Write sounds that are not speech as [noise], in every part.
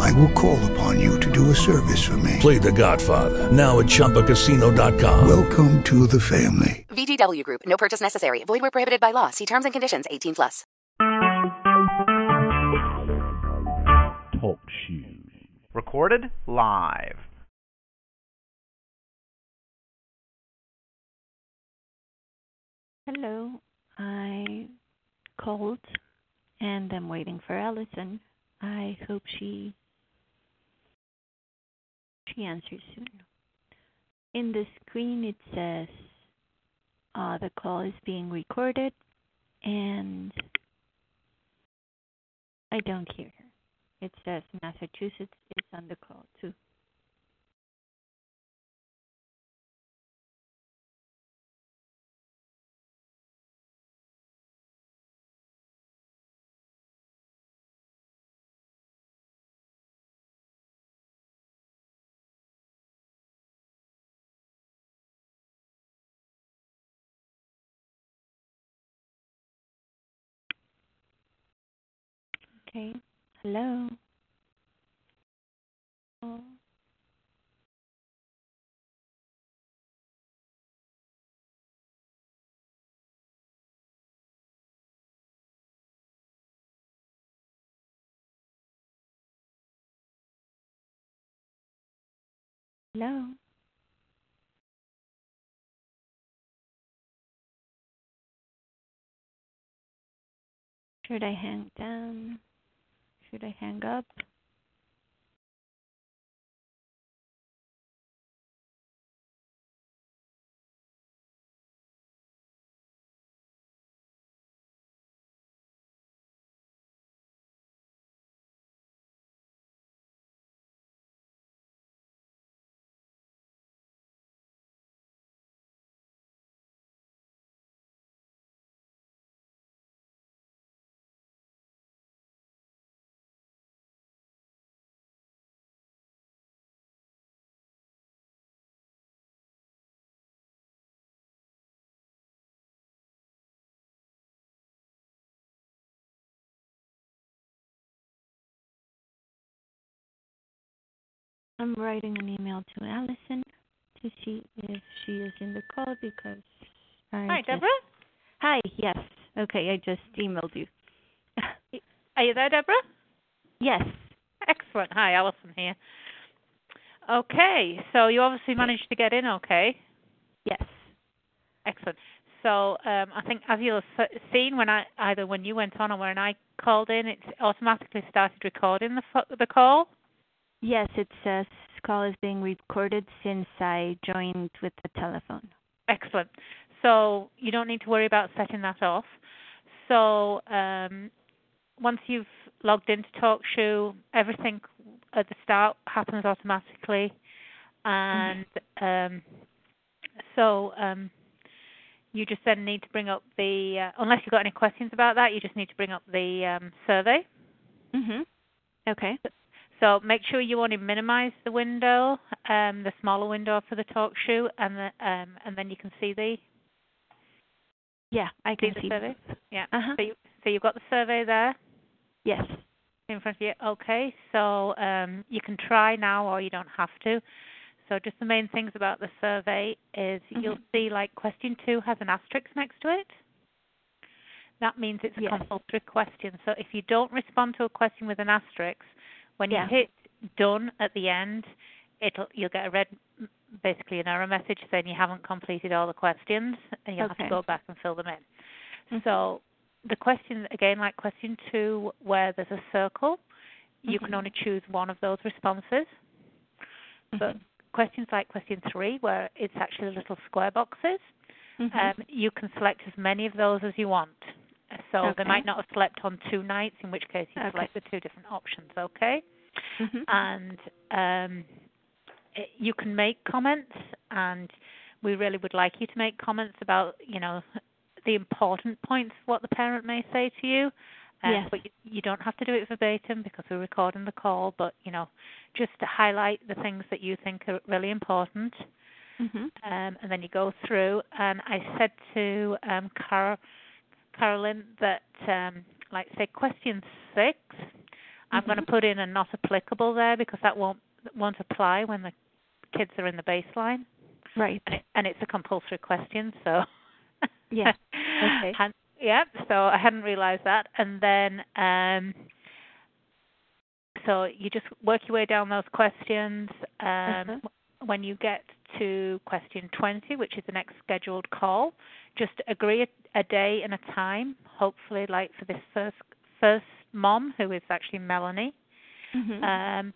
I will call upon you to do a service for me. Play The Godfather now at ChumbaCasino.com. Welcome to the family. VGW Group. No purchase necessary. Void where prohibited by law. See terms and conditions. 18 plus. Talk shoes. Recorded live. Hello. I called and I'm waiting for Allison. I hope she she answers soon. In the screen it says uh, the call is being recorded and I don't hear her. It says Massachusetts is on the call too. Okay. Hello. Hello. Should I hang down? Should I hang up? I'm writing an email to Allison to see if she is in the call because I Hi, just- Deborah. Hi, yes. Okay, I just emailed you. Are you there, Deborah? yes. Excellent. Hi, Alison here. Okay, so you obviously managed to get in okay. Yes. Excellent. So um, I think as you'll have seen when I either when you went on or when I called in, it automatically started recording the the call. Yes, it says call is being recorded since I joined with the telephone. Excellent. So you don't need to worry about setting that off. So um, once you've logged into TalkShoe, everything at the start happens automatically, and um, so um, you just then need to bring up the. Uh, unless you've got any questions about that, you just need to bring up the um, survey. Mhm. Okay. So make sure you only minimize the window, um, the smaller window for the TalkShoe, and the, um, and then you can see the Yeah, I can see can the see. survey. Yeah. Uh-huh. So you so you've got the survey there Yes. in front of you. Okay. So um, you can try now, or you don't have to. So just the main things about the survey is you'll Mhm. see like question two has an asterisk next to it. That means it's a Yes. compulsory question. So if you don't respond to a question with an asterisk, when Yeah. you hit done at the end, it'll you'll get a red basically an error message saying you haven't completed all the questions and you'll have to go back and fill them in. Mhm. So the question again like question 2 where there's a circle, you can Mhm. only choose one of those responses. But Mhm. questions like question 3 where it's actually little square boxes, Mhm. um, you can select as many of those as you want. So they might not have slept on two nights, in which case you Okay. select the two different options, okay? Mhm. And um, it- you can make comments, and we really would like you to make comments about, you know, the important points what the parent may say to you. Uh, Yes. But you, you don't have to do it verbatim because we're recording the call. But you know, just to highlight the things that you think are really important, Mhm. um, and then you go through. And I said to um, Car- Carolyn that, um, like, say question 6 i I'm going to put in a not applicable there because that won't won't apply when the kids are in the baseline Right. and, it, and it's a compulsory question, so Yeah. Okay. [laughs] And- yeah, so I hadn't realized that. And then um so you just work your way down those questions. Um Uh-huh. when you get to question 20, which is the next scheduled call, just agree a, a day and a time, hopefully like for this first first mom who is actually Melanie. Mhm. Um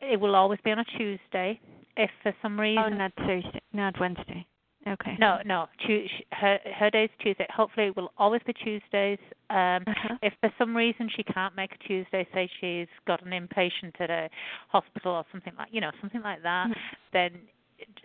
it will always be on a Tuesday. If for some reason oh, not Thursday, not Wednesday. Okay. no, no. Sh- her her day's Tuesday. Hopefully, it will always be Tuesdays. Um, Uh-huh. If for some reason she can't make a Tuesday, say she's got an inpatient at a hospital or something like you know something like that, Mhm. then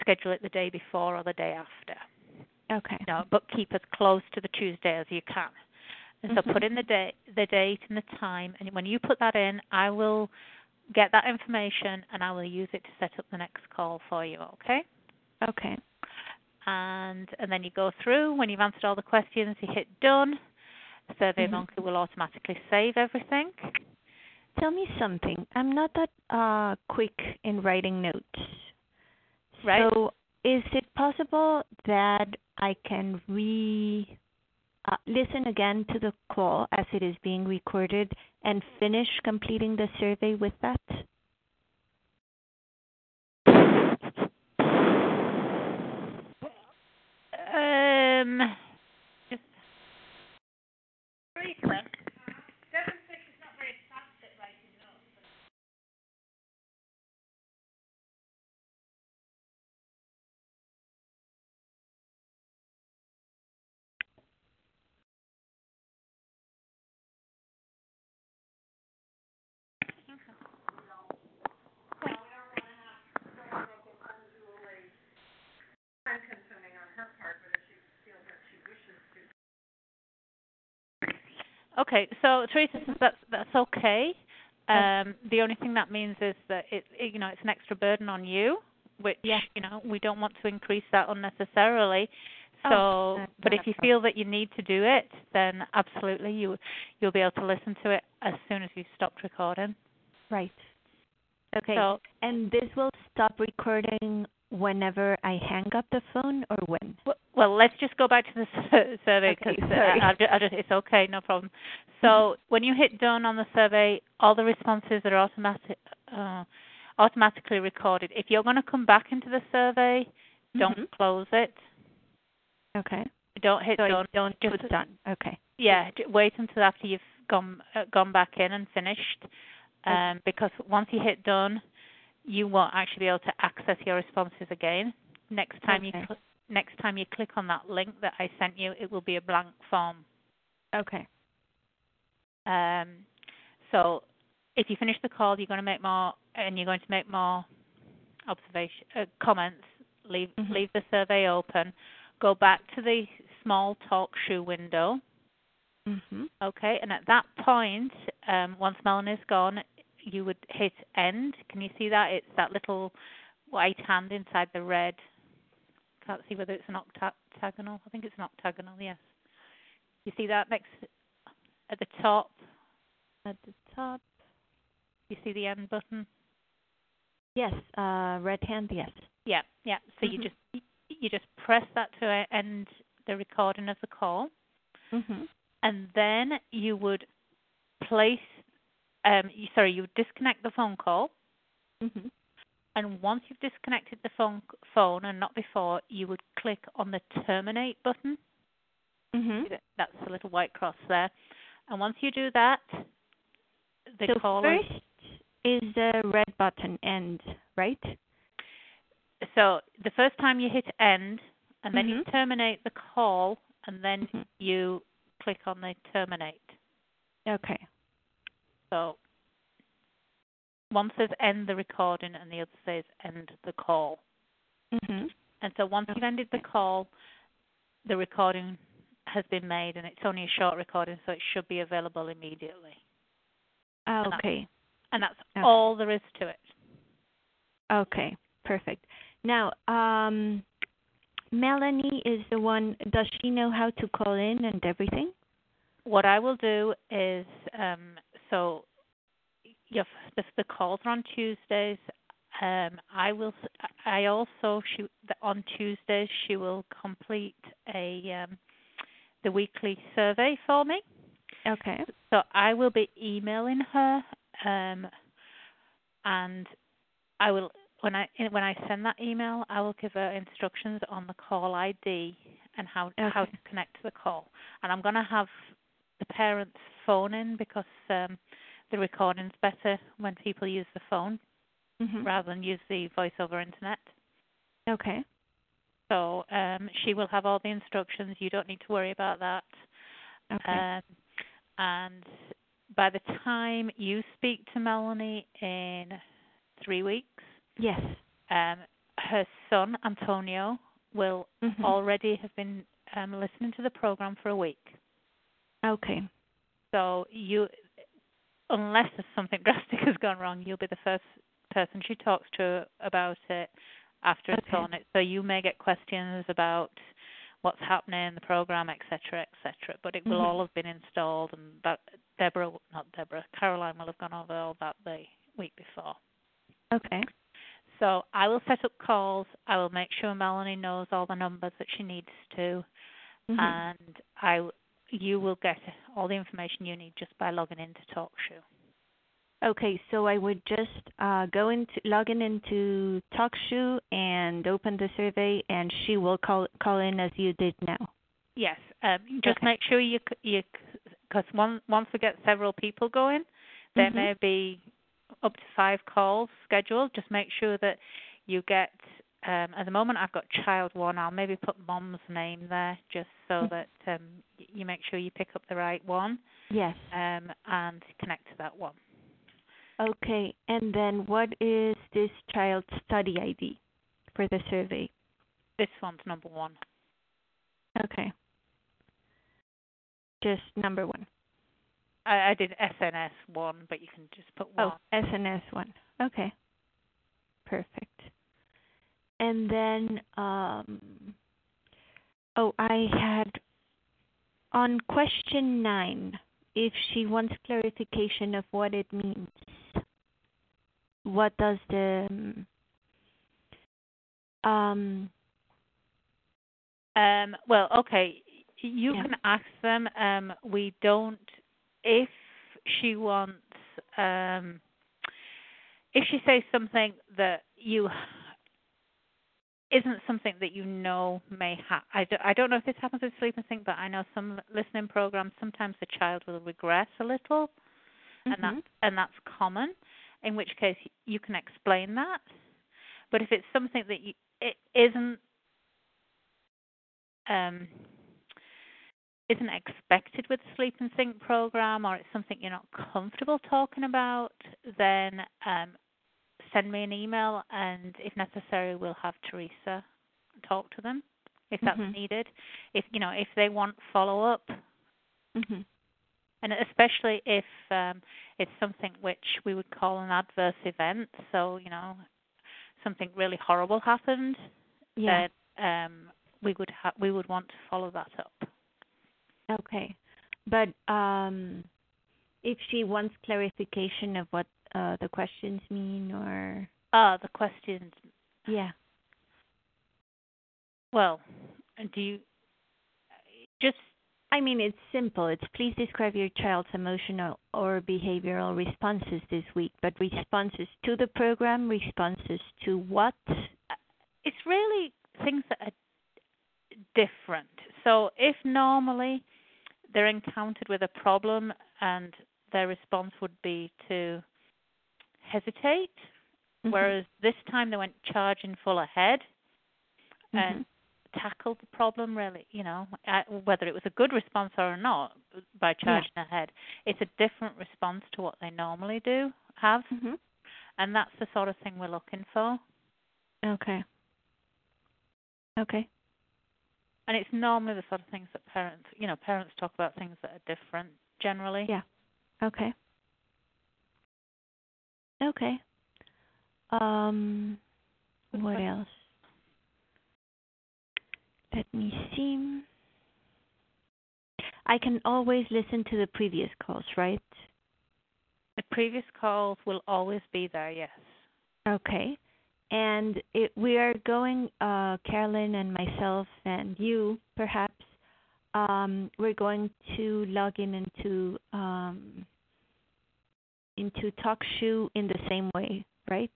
schedule it the day before or the day after. Okay. No, but keep as close to the Tuesday as you can. And so Mhm. put in the day, the date and the time, and when you put that in, I will get that information and I will use it to set up the next call for you. Okay? Okay. and and then you go through. When you've answered all the questions, you hit done. Survey Mhm. Monkey will automatically save everything. Tell me something. I'm not that uh quick in writing notes. Right. So is it possible that I can re uh, listen again to the call as it is being recorded and finish completing the survey with that? Um, just briefly. Seven six is not very fast at writing notes. Okay, so Teresa says that's that's okay. Um, the only thing that means is that it, it you know it's an extra burden on you, which you know we don't want to increase that unnecessarily. So, Oh, but if you feel that you need to do it, then absolutely you you'll be able to listen to it as soon as you stopped recording. Right. Okay. So and this will stop recording whenever I hang up the phone or when? Well, let's just go back to the survey because I just, it's okay, no problem. So when you hit done on the survey, all the responses are automatic, uh, automatically recorded. If you're going to come back into the survey, don't Mhm. close it. Okay. Don't hit So done. don't Just done. Okay. yeah, wait until after you've gone uh, gone back in and finished, Okay. um, because once you hit done, you won't actually be able to access your responses again. Next time you cl- next time you click on that link that I sent you, it will be a blank form. Okay. Um, so if you finish the call, you're going to make more, and you're going to make more observation uh, comments. Leave Mhm. leave the survey open. Go back to the small talk shoe window. Mhm. Okay, and at that point, um, once Melanie's gone, you would hit end. Can you see that? It's that little white hand inside the red. Can't see whether it's an octagonal. I think it's an octagonal. Yes. You see that next at the top? At the top. You see the end button? Yes. Uh, red hand. Yes. Yeah, yeah. So you Mhm. just you just press that to end the recording of the call. Mhm. and then you would place um you, sorry you would disconnect the phone call Mhm. and once you've disconnected the phone phone and not before you would click on the terminate button Mhm. that's the little white cross there and once you do that the so call first is the red button end, right? so the first time you hit end and then you Mhm. terminate the call and then Mhm. you click on the terminate Okay. So one says end the recording and the other says end the call. Mhm. And so once you've ended the call, the recording has been made, and it's only a short recording, so it should be available immediately. Ah, And that's- okay. And that's Okay. all there is to it. Okay. Perfect. Now, um, Melanie is the one. Does she know how to call in and everything? What I will do is, um, so your, the, the calls are on Tuesdays. Um, I will. I also she on Tuesdays she will complete a um, the weekly survey for me. Okay. So I will be emailing her, um, and I will when I when I send that email, I will give her instructions on the call ID and how how to connect to the call. And I'm going to have the parents phone in because um, the recording's better when people use the phone hmm rather than use the voice over internet. Okay. So um, she will have all the instructions. You don't need to worry about that. Okay. Um, and by the time you speak to Melanie in three weeks, yes. um, her son Antonio will Mhm. already have been um, listening to the program for a week. Okay. So you, unless there's something [laughs] drastic has gone wrong, you'll be the first person she talks to about it after it's Okay. on it. So you may get questions about what's happening in the program, etc., etc. But it will Mhm. all have been installed, and that Deborah, not Deborah, Caroline will have gone over all that the week before. Okay. So I will set up calls. I will make sure Melanie knows all the numbers that she needs to, Mhm. and I, you will get all the information you need just by logging into TalkShoe. Okay, so I would just uh, go into log in into TalkShoe and open the survey, and she will call call in as you did now. Yes, um, just Okay. make sure you you because one, once we get several people going, there Mhm. may be up to five calls scheduled. Just make sure that you get. Um, at the moment, I've got child one. I'll maybe put mom's name there just so Mhm. that um, you make sure you pick up the right one Yes. um, and connect to that one. Okay, and then what is this child's study ID for the survey? This one's number one. Okay. Just number one. I, I did SNS one, but you can just put one. Oh, SNS one. Okay. Perfect. And then, um, oh, I had on question nine, if she wants clarification of what it means, what does the um, Um, well, okay. You Yeah. can ask them. Um, we don't. If she wants, um, if she says something that you isn't something that you know may happen. I, do, I don't know if this happens with Sleep 'n Sync, but I know some listening programs sometimes the child will regress a little, and mhm. that's and that's common. In which case you can explain that. But if it's something that you, it isn't um, isn't expected with Sleep 'n Sync program, or it's something you're not comfortable talking about, then um, send me an email, and if necessary, we'll have Teresa talk to them if that's Mhm. needed. If you know if they want follow up, Mhm. and especially if um, it's something which we would call an adverse event. So you know something really horrible happened, Yeah. then um, we would ha- we would want to follow that up. Okay. But um, if she wants clarification of what uh, the questions mean, or Ah, the questions. yeah, Well, do you just I mean it's simple. It's please describe your child's emotional or behavioral responses this week, but responses to the program, responses to what? it's really things that are different. So if normally they're encountered with a problem and their response would be to hesitate, Mhm. whereas this time they went charging full ahead and Mhm. tackled the problem really, you know, uh, whether it was a good response or not by charging ahead. It's a different response to what they normally do have, Mhm. and that's the sort of thing we're looking for. Okay. Okay. And it's normally the sort of things that parents, you know, parents talk about things that are different generally. Yeah. Okay. Okay. Um, what else? Let me see. I can always listen to the previous calls, right? The previous calls will always be there, yes. Okay. And it, we are going, uh, Carolyn and myself and you, perhaps, um, we're going to log in into um, into TalkShoe in the same way, right?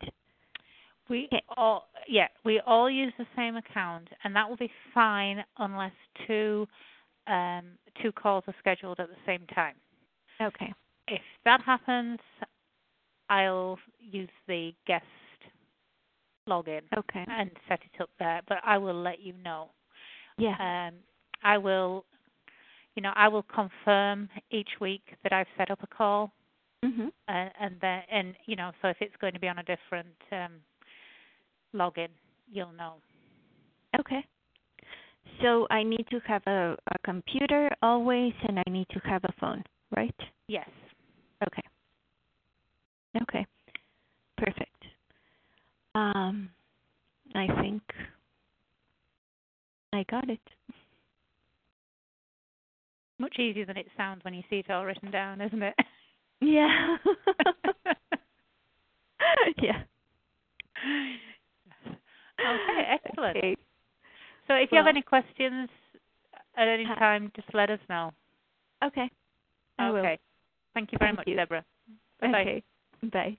We Okay. all yeah, we all use the same account and that will be fine unless two um two calls are scheduled at the same time. Okay. If that happens, I'll use the guest login Okay. and set it up there, but I will let you know. Yeah. Um I will you know, I will confirm each week that I've set up a call mhm. and and then and you know, so if it's going to be on a different um login, you'll know. Okay. So I need to have a, a computer always, and I need to have a phone, right? Yes. Okay. Okay. Perfect. Um, I think I got it. Much easier than it sounds when you see it all written down, isn't it? [laughs] Yeah. [laughs] yeah. Okay, excellent. Okay. So if you have any questions at any Uh, time, just let us know. Okay. I will. okay. Thank you very Thank much, you. Deborah. Bye-bye. Okay. Bye.